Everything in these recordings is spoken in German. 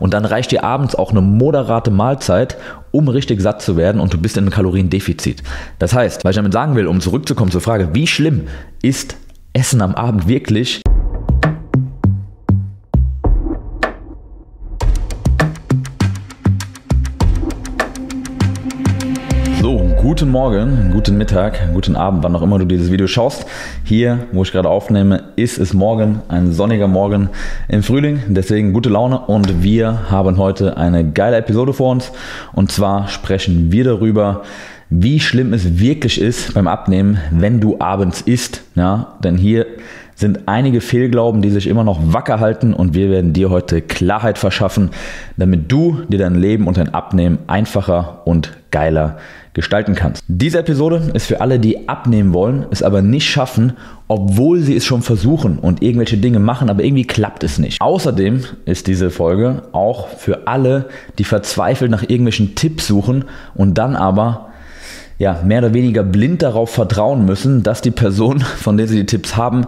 Und dann reicht dir abends auch eine moderate Mahlzeit, um richtig satt zu werden und du bist in einem Kaloriendefizit. Das heißt, was ich damit sagen will, um zurückzukommen zur Frage, wie schlimm ist Essen am Abend wirklich? Guten Morgen, guten Mittag, guten Abend, wann auch immer du dieses Video schaust. Hier, wo ich gerade aufnehme, ist es morgen, ein sonniger Morgen im Frühling, deswegen gute Laune und wir haben heute eine geile Episode vor uns. Und zwar sprechen wir darüber, wie schlimm es wirklich ist beim Abnehmen, wenn du abends isst, ja, denn hier sind einige Fehlglauben, die sich immer noch wacker halten und wir werden dir heute Klarheit verschaffen, damit du dir dein Leben und dein Abnehmen einfacher und geiler gestalten kannst. Diese Episode ist für alle, die abnehmen wollen, es aber nicht schaffen, obwohl sie es schon versuchen und irgendwelche Dinge machen, aber irgendwie klappt es nicht. Außerdem ist diese Folge auch für alle, die verzweifelt nach irgendwelchen Tipps suchen und dann aber ja, mehr oder weniger blind darauf vertrauen müssen, dass die Person, von der sie die Tipps haben,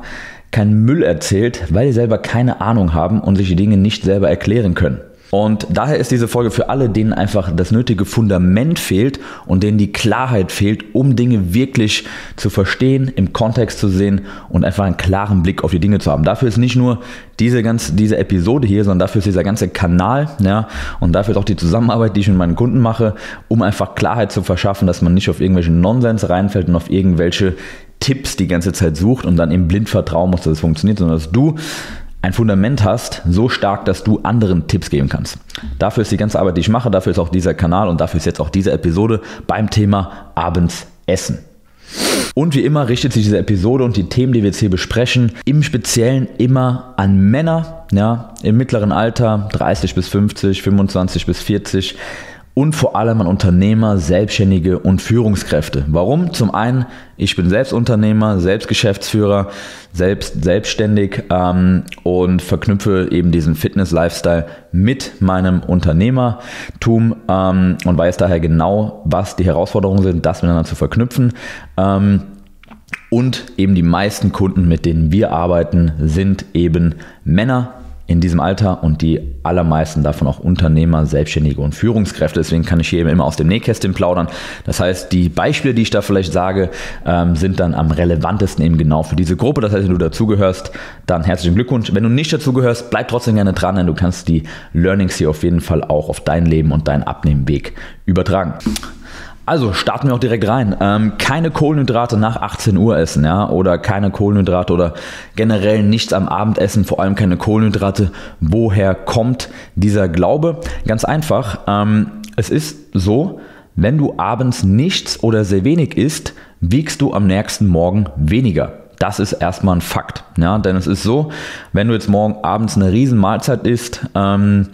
keinen Müll erzählt, weil sie selber keine Ahnung haben und sich die Dinge nicht selber erklären können. Und daher ist diese Folge für alle, denen einfach das nötige Fundament fehlt und denen die Klarheit fehlt, um Dinge wirklich zu verstehen, im Kontext zu sehen und einfach einen klaren Blick auf die Dinge zu haben. Dafür ist nicht nur diese ganze, diese Episode hier, sondern dafür ist dieser ganze Kanal, ja, und dafür ist auch die Zusammenarbeit, die ich mit meinen Kunden mache, um einfach Klarheit zu verschaffen, dass man nicht auf irgendwelchen Nonsens reinfällt und auf irgendwelche Tipps die ganze Zeit sucht und dann eben blind vertrauen muss, dass es funktioniert, sondern dass du ein Fundament hast, so stark, dass du anderen Tipps geben kannst. Dafür ist die ganze Arbeit, die ich mache, dafür ist auch dieser Kanal und dafür ist jetzt auch diese Episode beim Thema abends essen. Und wie immer richtet sich diese Episode und die Themen, die wir jetzt hier besprechen, im Speziellen immer an Männer, ja, im mittleren Alter, 30 bis 50, 25 bis 40, und vor allem an Unternehmer, Selbstständige und Führungskräfte. Warum? Zum einen, ich bin selbst Unternehmer, selbst Geschäftsführer, selbst selbstständig ähm, und verknüpfe eben diesen Fitness-Lifestyle mit meinem Unternehmertum ähm, und weiß daher genau, was die Herausforderungen sind, das miteinander zu verknüpfen. Ähm, und eben die meisten Kunden, mit denen wir arbeiten, sind eben Männer, in diesem Alter und die allermeisten davon auch Unternehmer, Selbstständige und Führungskräfte. Deswegen kann ich hier immer aus dem Nähkästchen plaudern. Das heißt, die Beispiele, die ich da vielleicht sage, ähm, sind dann am relevantesten eben genau für diese Gruppe. Das heißt, wenn du dazugehörst, dann herzlichen Glückwunsch. Wenn du nicht dazugehörst, bleib trotzdem gerne dran, denn du kannst die Learnings hier auf jeden Fall auch auf dein Leben und deinen Abnehmweg übertragen. Also starten wir auch direkt rein. Ähm, keine Kohlenhydrate nach 18 Uhr essen, ja, oder keine Kohlenhydrate oder generell nichts am Abend essen, vor allem keine Kohlenhydrate. Woher kommt dieser Glaube? Ganz einfach. Ähm, es ist so, wenn du abends nichts oder sehr wenig isst, wiegst du am nächsten Morgen weniger. Das ist erstmal ein Fakt. Ja, denn es ist so, wenn du jetzt morgen abends eine riesen Mahlzeit isst, ähm,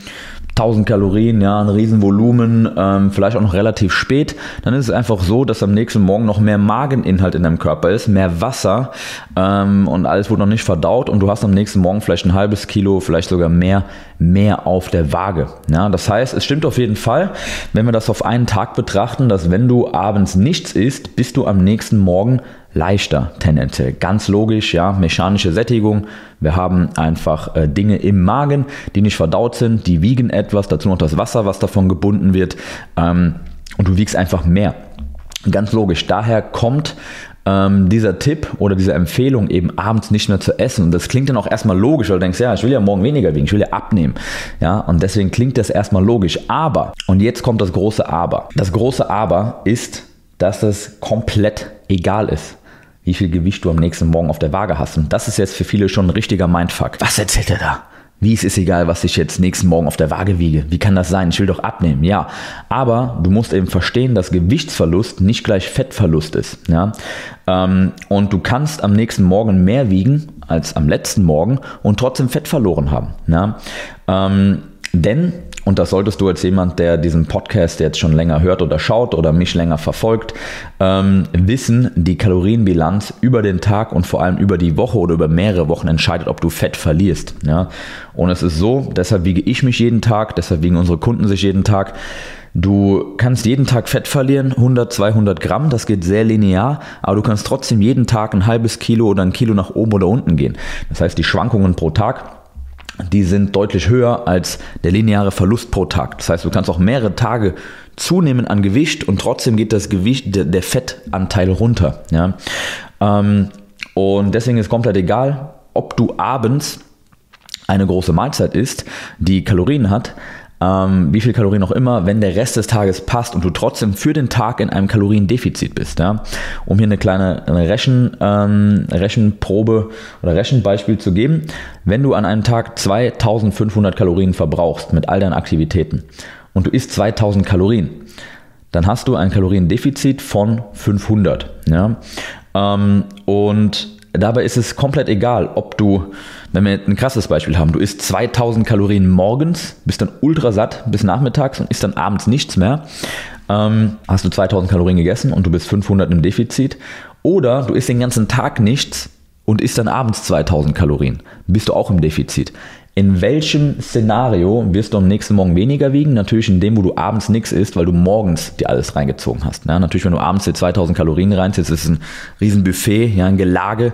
1000 Kalorien, ja, ein Riesenvolumen, ähm, vielleicht auch noch relativ spät, dann ist es einfach so, dass am nächsten Morgen noch mehr Mageninhalt in deinem Körper ist, mehr Wasser ähm, und alles wurde noch nicht verdaut und du hast am nächsten Morgen vielleicht ein halbes Kilo, vielleicht sogar mehr, mehr auf der Waage. Ja, das heißt, es stimmt auf jeden Fall, wenn wir das auf einen Tag betrachten, dass wenn du abends nichts isst, bist du am nächsten Morgen leichter tendenziell. Ganz logisch, ja, mechanische Sättigung. Wir haben einfach äh, Dinge im Magen, die nicht verdaut sind, die wiegen etwas, dazu noch das Wasser, was davon gebunden wird ähm, und du wiegst einfach mehr. Ganz logisch. Daher kommt ähm, dieser Tipp oder diese Empfehlung eben abends nicht mehr zu essen. Und das klingt dann auch erstmal logisch, weil du denkst, ja, ich will ja morgen weniger wiegen, ich will ja abnehmen. Ja, und deswegen klingt das erstmal logisch. Aber, und jetzt kommt das große Aber. Das große Aber ist, dass es komplett egal ist wie viel Gewicht du am nächsten Morgen auf der Waage hast. Und das ist jetzt für viele schon ein richtiger Mindfuck. Was erzählt er da? Wie es ist egal, was ich jetzt nächsten Morgen auf der Waage wiege. Wie kann das sein? Ich will doch abnehmen. Ja, aber du musst eben verstehen, dass Gewichtsverlust nicht gleich Fettverlust ist. Ja, ähm, und du kannst am nächsten Morgen mehr wiegen als am letzten Morgen und trotzdem Fett verloren haben. Ja, ähm, denn und das solltest du als jemand, der diesen Podcast jetzt schon länger hört oder schaut oder mich länger verfolgt, ähm, wissen, die Kalorienbilanz über den Tag und vor allem über die Woche oder über mehrere Wochen entscheidet, ob du Fett verlierst. Ja? Und es ist so, deshalb wiege ich mich jeden Tag, deshalb wiegen unsere Kunden sich jeden Tag. Du kannst jeden Tag Fett verlieren, 100, 200 Gramm, das geht sehr linear, aber du kannst trotzdem jeden Tag ein halbes Kilo oder ein Kilo nach oben oder unten gehen. Das heißt, die Schwankungen pro Tag die sind deutlich höher als der lineare Verlust pro Tag. Das heißt, du kannst auch mehrere Tage zunehmen an Gewicht und trotzdem geht das Gewicht, der, Fettanteil runter. Ja? Ähm, und deswegen ist komplett egal, ob du abends eine große Mahlzeit isst, die Kalorien hat, ähm, wie viel Kalorien auch immer, wenn der Rest des Tages passt und du trotzdem für den Tag in einem Kaloriendefizit bist. Ja? Um hier eine kleine Rechen, ähm, Rechenprobe oder Rechenbeispiel zu geben. Wenn du an einem Tag 2500 Kalorien verbrauchst mit all deinen Aktivitäten und du isst 2000 Kalorien, dann hast du ein Kaloriendefizit von 500. Ja? Ähm, und Dabei ist es komplett egal, ob du, wenn wir ein krasses Beispiel haben, du isst 2000 Kalorien morgens, bist dann ultra satt bis nachmittags und isst dann abends nichts mehr, ähm, hast du 2000 Kalorien gegessen und du bist 500 im Defizit. Oder du isst den ganzen Tag nichts und isst dann abends 2000 Kalorien, bist du auch im Defizit in welchem Szenario wirst du am nächsten Morgen weniger wiegen? Natürlich in dem, wo du abends nichts isst, weil du morgens dir alles reingezogen hast. Ja, natürlich, wenn du abends dir 2000 Kalorien reinziehst, ist es ein Riesenbuffet, ja, ein Gelage.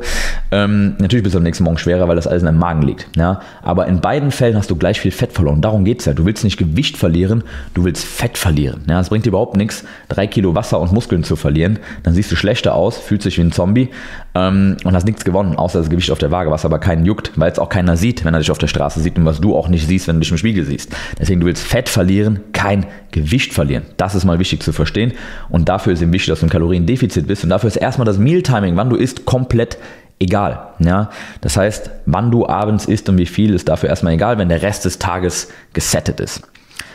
Ähm, natürlich bist du am nächsten Morgen schwerer, weil das alles in deinem Magen liegt. Ja, aber in beiden Fällen hast du gleich viel Fett verloren. Darum geht es ja. Du willst nicht Gewicht verlieren, du willst Fett verlieren. Ja, es bringt dir überhaupt nichts, drei Kilo Wasser und Muskeln zu verlieren. Dann siehst du schlechter aus, fühlst dich wie ein Zombie ähm, und hast nichts gewonnen, außer das Gewicht auf der Waage, was aber keinen juckt, weil es auch keiner sieht, wenn er dich auf der Straße Straße sieht und was du auch nicht siehst, wenn du dich im Spiegel siehst. Deswegen, du willst Fett verlieren, kein Gewicht verlieren. Das ist mal wichtig zu verstehen. Und dafür ist eben wichtig, dass du ein Kaloriendefizit bist. Und dafür ist erstmal das Mealtiming, wann du isst, komplett egal. Ja? Das heißt, wann du abends isst und wie viel ist dafür erstmal egal, wenn der Rest des Tages gesettet ist.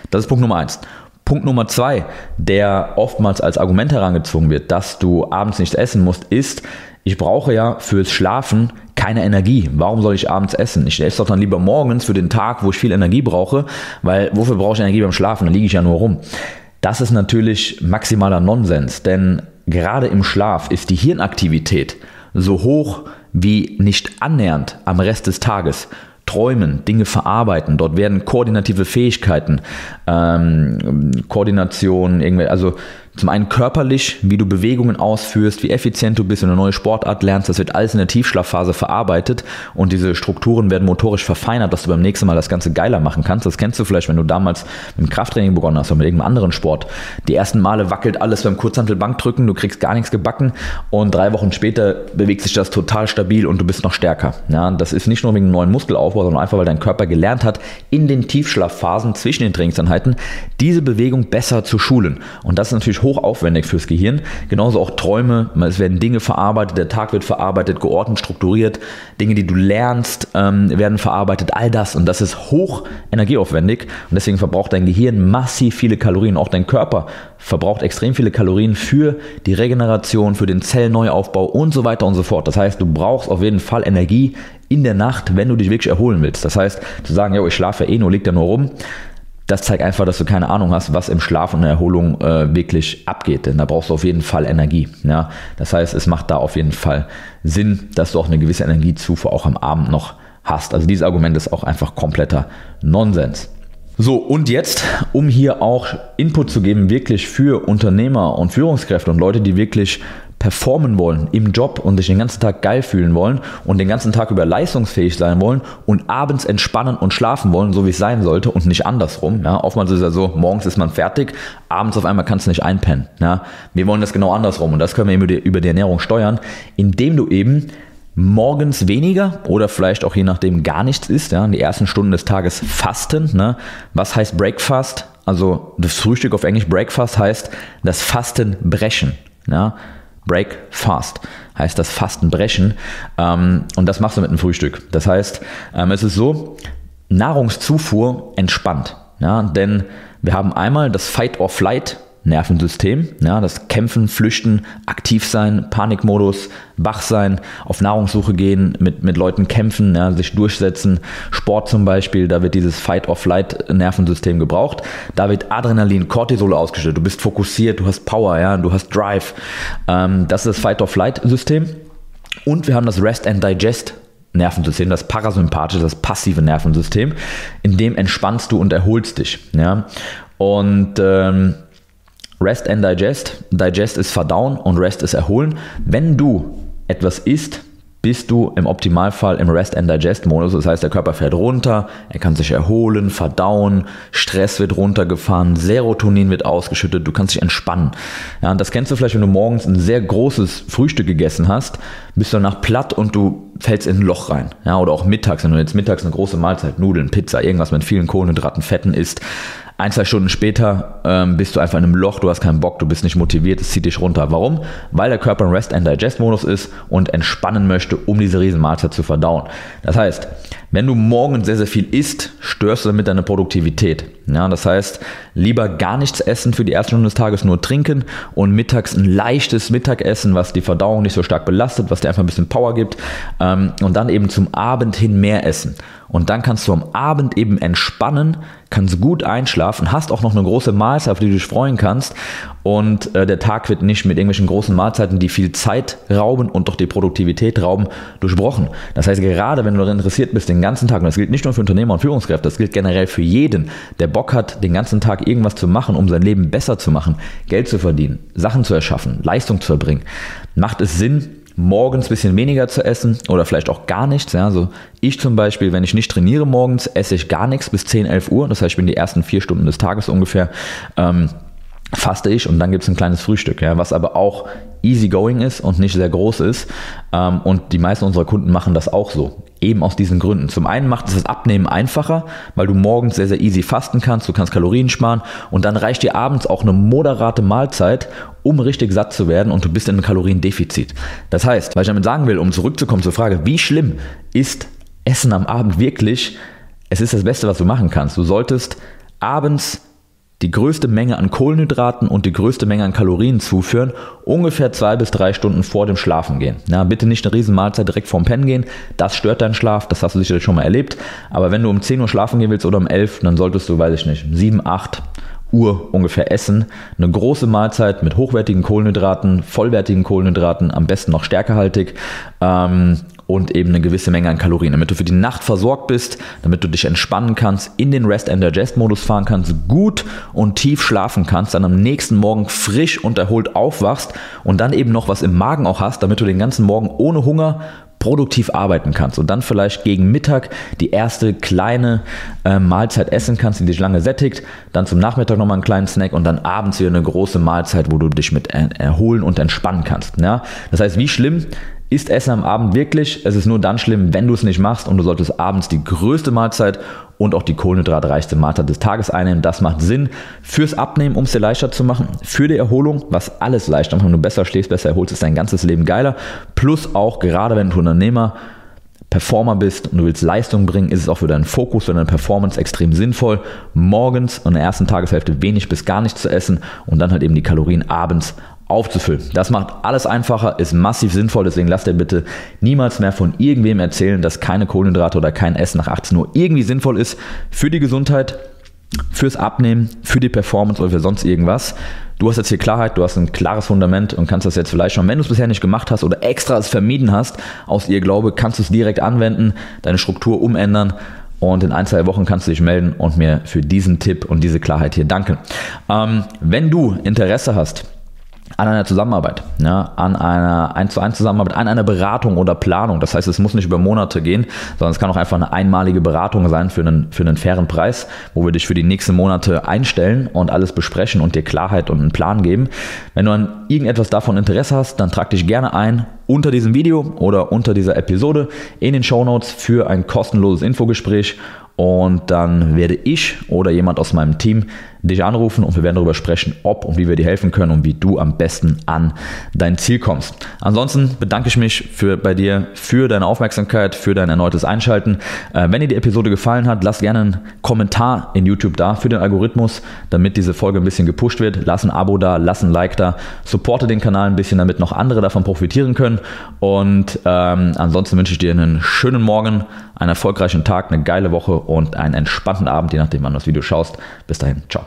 Das ist Punkt Nummer eins. Punkt Nummer zwei, der oftmals als Argument herangezogen wird, dass du abends nicht essen musst, ist, ich brauche ja fürs Schlafen keine Energie. Warum soll ich abends essen? Ich esse doch dann lieber morgens für den Tag, wo ich viel Energie brauche, weil wofür brauche ich Energie beim Schlafen? Dann liege ich ja nur rum. Das ist natürlich maximaler Nonsens, denn gerade im Schlaf ist die Hirnaktivität so hoch wie nicht annähernd am Rest des Tages träumen, Dinge verarbeiten. Dort werden koordinative Fähigkeiten, ähm, Koordination, irgendwie, also zum einen körperlich, wie du Bewegungen ausführst, wie effizient du bist, wenn du eine neue Sportart lernst, das wird alles in der Tiefschlafphase verarbeitet und diese Strukturen werden motorisch verfeinert, dass du beim nächsten Mal das Ganze geiler machen kannst. Das kennst du vielleicht, wenn du damals mit dem Krafttraining begonnen hast oder mit irgendeinem anderen Sport. Die ersten Male wackelt alles beim Kurzhantelbankdrücken, du kriegst gar nichts gebacken und drei Wochen später bewegt sich das total stabil und du bist noch stärker. Ja, das ist nicht nur wegen neuen Muskelaufbau, sondern einfach, weil dein Körper gelernt hat, in den Tiefschlafphasen zwischen den Trainingseinheiten diese Bewegung besser zu schulen. Und das ist natürlich hochaufwendig fürs Gehirn. Genauso auch Träume. Es werden Dinge verarbeitet, der Tag wird verarbeitet, geordnet, strukturiert. Dinge, die du lernst, ähm, werden verarbeitet. All das. Und das ist hoch energieaufwendig. Und deswegen verbraucht dein Gehirn massiv viele Kalorien. Auch dein Körper verbraucht extrem viele Kalorien für die Regeneration, für den Zellneuaufbau und so weiter und so fort. Das heißt, du brauchst auf jeden Fall Energie in der Nacht, wenn du dich wirklich erholen willst. Das heißt, zu sagen, ja, ich schlafe eh nur, liegt ja nur rum, das zeigt einfach, dass du keine Ahnung hast, was im Schlaf und der Erholung äh, wirklich abgeht. Denn da brauchst du auf jeden Fall Energie. Ja? Das heißt, es macht da auf jeden Fall Sinn, dass du auch eine gewisse Energiezufuhr auch am Abend noch hast. Also dieses Argument ist auch einfach kompletter Nonsens. So, und jetzt, um hier auch Input zu geben, wirklich für Unternehmer und Führungskräfte und Leute, die wirklich performen wollen im Job und sich den ganzen Tag geil fühlen wollen und den ganzen Tag über leistungsfähig sein wollen und abends entspannen und schlafen wollen, so wie es sein sollte und nicht andersrum. Ja, oftmals ist es ja so, morgens ist man fertig, abends auf einmal kannst du nicht einpennen. Ja, wir wollen das genau andersrum und das können wir eben über die Ernährung steuern, indem du eben morgens weniger oder vielleicht auch je nachdem gar nichts isst, ja, die ersten Stunden des Tages fasten. Ne? Was heißt Breakfast? Also das Frühstück auf Englisch Breakfast heißt das Fasten brechen. Ja? Break Fast heißt das Fasten brechen. Ähm, und das machst du mit einem Frühstück. Das heißt, ähm, es ist so, Nahrungszufuhr entspannt. Ja, denn wir haben einmal das Fight or Flight Nervensystem. Ja, das Kämpfen, Flüchten, aktiv sein, Panikmodus, wach sein, auf Nahrungssuche gehen, mit, mit Leuten kämpfen, ja, sich durchsetzen. Sport zum Beispiel, da wird dieses Fight-or-Flight-Nervensystem gebraucht. Da wird Adrenalin, Cortisol ausgeschüttet. Du bist fokussiert, du hast Power, ja, du hast Drive. Ähm, das ist das Fight-or-Flight-System. Und wir haben das Rest and Digest Nervensystem, das parasympathische, das passive Nervensystem, in dem entspannst du und erholst dich. Ja? Und ähm, Rest and Digest. Digest ist verdauen und Rest ist erholen. Wenn du etwas isst, bist du im Optimalfall im Rest and Digest Modus. Das heißt, der Körper fährt runter, er kann sich erholen, verdauen, Stress wird runtergefahren, Serotonin wird ausgeschüttet, du kannst dich entspannen. Ja, und das kennst du vielleicht, wenn du morgens ein sehr großes Frühstück gegessen hast, bist du danach platt und du fällst in ein Loch rein. Ja, oder auch mittags, wenn du jetzt mittags eine große Mahlzeit, Nudeln, Pizza, irgendwas mit vielen Kohlenhydraten, Fetten isst, ein, zwei Stunden später ähm, bist du einfach in einem Loch, du hast keinen Bock, du bist nicht motiviert, es zieht dich runter. Warum? Weil der Körper im Rest and Digest Modus ist und entspannen möchte, um diese Riesenmahlzeit zu verdauen. Das heißt, wenn du morgen sehr, sehr viel isst, störst du damit deine Produktivität. Ja, das heißt, lieber gar nichts essen für die erste Stunde des Tages, nur trinken und mittags ein leichtes Mittagessen, was die Verdauung nicht so stark belastet, was dir einfach ein bisschen Power gibt ähm, und dann eben zum Abend hin mehr essen. Und dann kannst du am Abend eben entspannen, kannst gut einschlafen, hast auch noch eine große Mahlzeit, auf die du dich freuen kannst. Und äh, der Tag wird nicht mit irgendwelchen großen Mahlzeiten, die viel Zeit rauben und doch die Produktivität rauben, durchbrochen. Das heißt, gerade wenn du daran interessiert bist, den ganzen Tag, und das gilt nicht nur für Unternehmer und Führungskräfte, das gilt generell für jeden, der Bock hat, den ganzen Tag irgendwas zu machen, um sein Leben besser zu machen, Geld zu verdienen, Sachen zu erschaffen, Leistung zu erbringen, macht es Sinn, morgens ein bisschen weniger zu essen oder vielleicht auch gar nichts. Ja. Also ich zum Beispiel, wenn ich nicht trainiere morgens, esse ich gar nichts bis 10, 11 Uhr. Das heißt, ich bin die ersten vier Stunden des Tages ungefähr. Ähm, faste ich und dann gibt es ein kleines Frühstück, ja, was aber auch easy going ist und nicht sehr groß ist. Ähm, und die meisten unserer Kunden machen das auch so. Eben aus diesen Gründen. Zum einen macht es das Abnehmen einfacher, weil du morgens sehr, sehr easy fasten kannst, du kannst Kalorien sparen und dann reicht dir abends auch eine moderate Mahlzeit, um richtig satt zu werden und du bist in einem Kaloriendefizit. Das heißt, was ich damit sagen will, um zurückzukommen zur Frage, wie schlimm ist Essen am Abend wirklich? Es ist das Beste, was du machen kannst. Du solltest abends die größte Menge an Kohlenhydraten und die größte Menge an Kalorien zuführen, ungefähr zwei bis drei Stunden vor dem Schlafen gehen. Ja, bitte nicht eine riesen Mahlzeit direkt vorm Pennen gehen, das stört deinen Schlaf, das hast du sicherlich schon mal erlebt. Aber wenn du um 10 Uhr schlafen gehen willst oder um 11, dann solltest du, weiß ich nicht, 7, 8 Uhr ungefähr essen. Eine große Mahlzeit mit hochwertigen Kohlenhydraten, vollwertigen Kohlenhydraten, am besten noch stärkehaltig. Ähm, und eben eine gewisse Menge an Kalorien, damit du für die Nacht versorgt bist, damit du dich entspannen kannst, in den Rest and Digest Modus fahren kannst, gut und tief schlafen kannst, dann am nächsten Morgen frisch und erholt aufwachst und dann eben noch was im Magen auch hast, damit du den ganzen Morgen ohne Hunger produktiv arbeiten kannst und dann vielleicht gegen Mittag die erste kleine äh, Mahlzeit essen kannst, die dich lange sättigt, dann zum Nachmittag nochmal einen kleinen Snack und dann abends wieder eine große Mahlzeit, wo du dich mit erholen und entspannen kannst. Ja? Das heißt, wie schlimm ist Essen am Abend wirklich? Es ist nur dann schlimm, wenn du es nicht machst und du solltest abends die größte Mahlzeit und auch die kohlenhydratreichste Mahlzeit des Tages einnehmen. Das macht Sinn fürs Abnehmen, um es dir leichter zu machen, für die Erholung, was alles leichter macht. Wenn du besser schläfst, besser erholst, ist dein ganzes Leben geiler. Plus auch gerade wenn du Unternehmer Performer bist und du willst Leistung bringen, ist es auch für deinen Fokus, für deine Performance extrem sinnvoll, morgens in der ersten Tageshälfte wenig bis gar nichts zu essen und dann halt eben die Kalorien abends aufzufüllen. Das macht alles einfacher, ist massiv sinnvoll, deswegen lasst ihr bitte niemals mehr von irgendwem erzählen, dass keine Kohlenhydrate oder kein Essen nach 18 Uhr irgendwie sinnvoll ist für die Gesundheit, fürs Abnehmen, für die Performance oder für sonst irgendwas. Du hast jetzt hier Klarheit, du hast ein klares Fundament und kannst das jetzt vielleicht schon, wenn du es bisher nicht gemacht hast oder extra es vermieden hast, aus ihr Glaube, kannst du es direkt anwenden, deine Struktur umändern und in ein, zwei Wochen kannst du dich melden und mir für diesen Tipp und diese Klarheit hier danken. Ähm, wenn du Interesse hast, an einer Zusammenarbeit, ja, an einer 1 zu 1 Zusammenarbeit, an einer Beratung oder Planung. Das heißt, es muss nicht über Monate gehen, sondern es kann auch einfach eine einmalige Beratung sein für einen, für einen fairen Preis, wo wir dich für die nächsten Monate einstellen und alles besprechen und dir Klarheit und einen Plan geben. Wenn du an irgendetwas davon Interesse hast, dann trag dich gerne ein unter diesem Video oder unter dieser Episode in den Show Notes für ein kostenloses Infogespräch und dann werde ich oder jemand aus meinem Team dich anrufen und wir werden darüber sprechen, ob und wie wir dir helfen können und wie du am besten an dein Ziel kommst. Ansonsten bedanke ich mich für, bei dir für deine Aufmerksamkeit, für dein erneutes Einschalten. Äh, wenn dir die Episode gefallen hat, lass gerne einen Kommentar in YouTube da für den Algorithmus, damit diese Folge ein bisschen gepusht wird. Lass ein Abo da, lass ein Like da, supporte den Kanal ein bisschen, damit noch andere davon profitieren können. Und ähm, ansonsten wünsche ich dir einen schönen Morgen, einen erfolgreichen Tag, eine geile Woche und einen entspannten Abend, je nachdem, wann du das Video schaust. Bis dahin, ciao.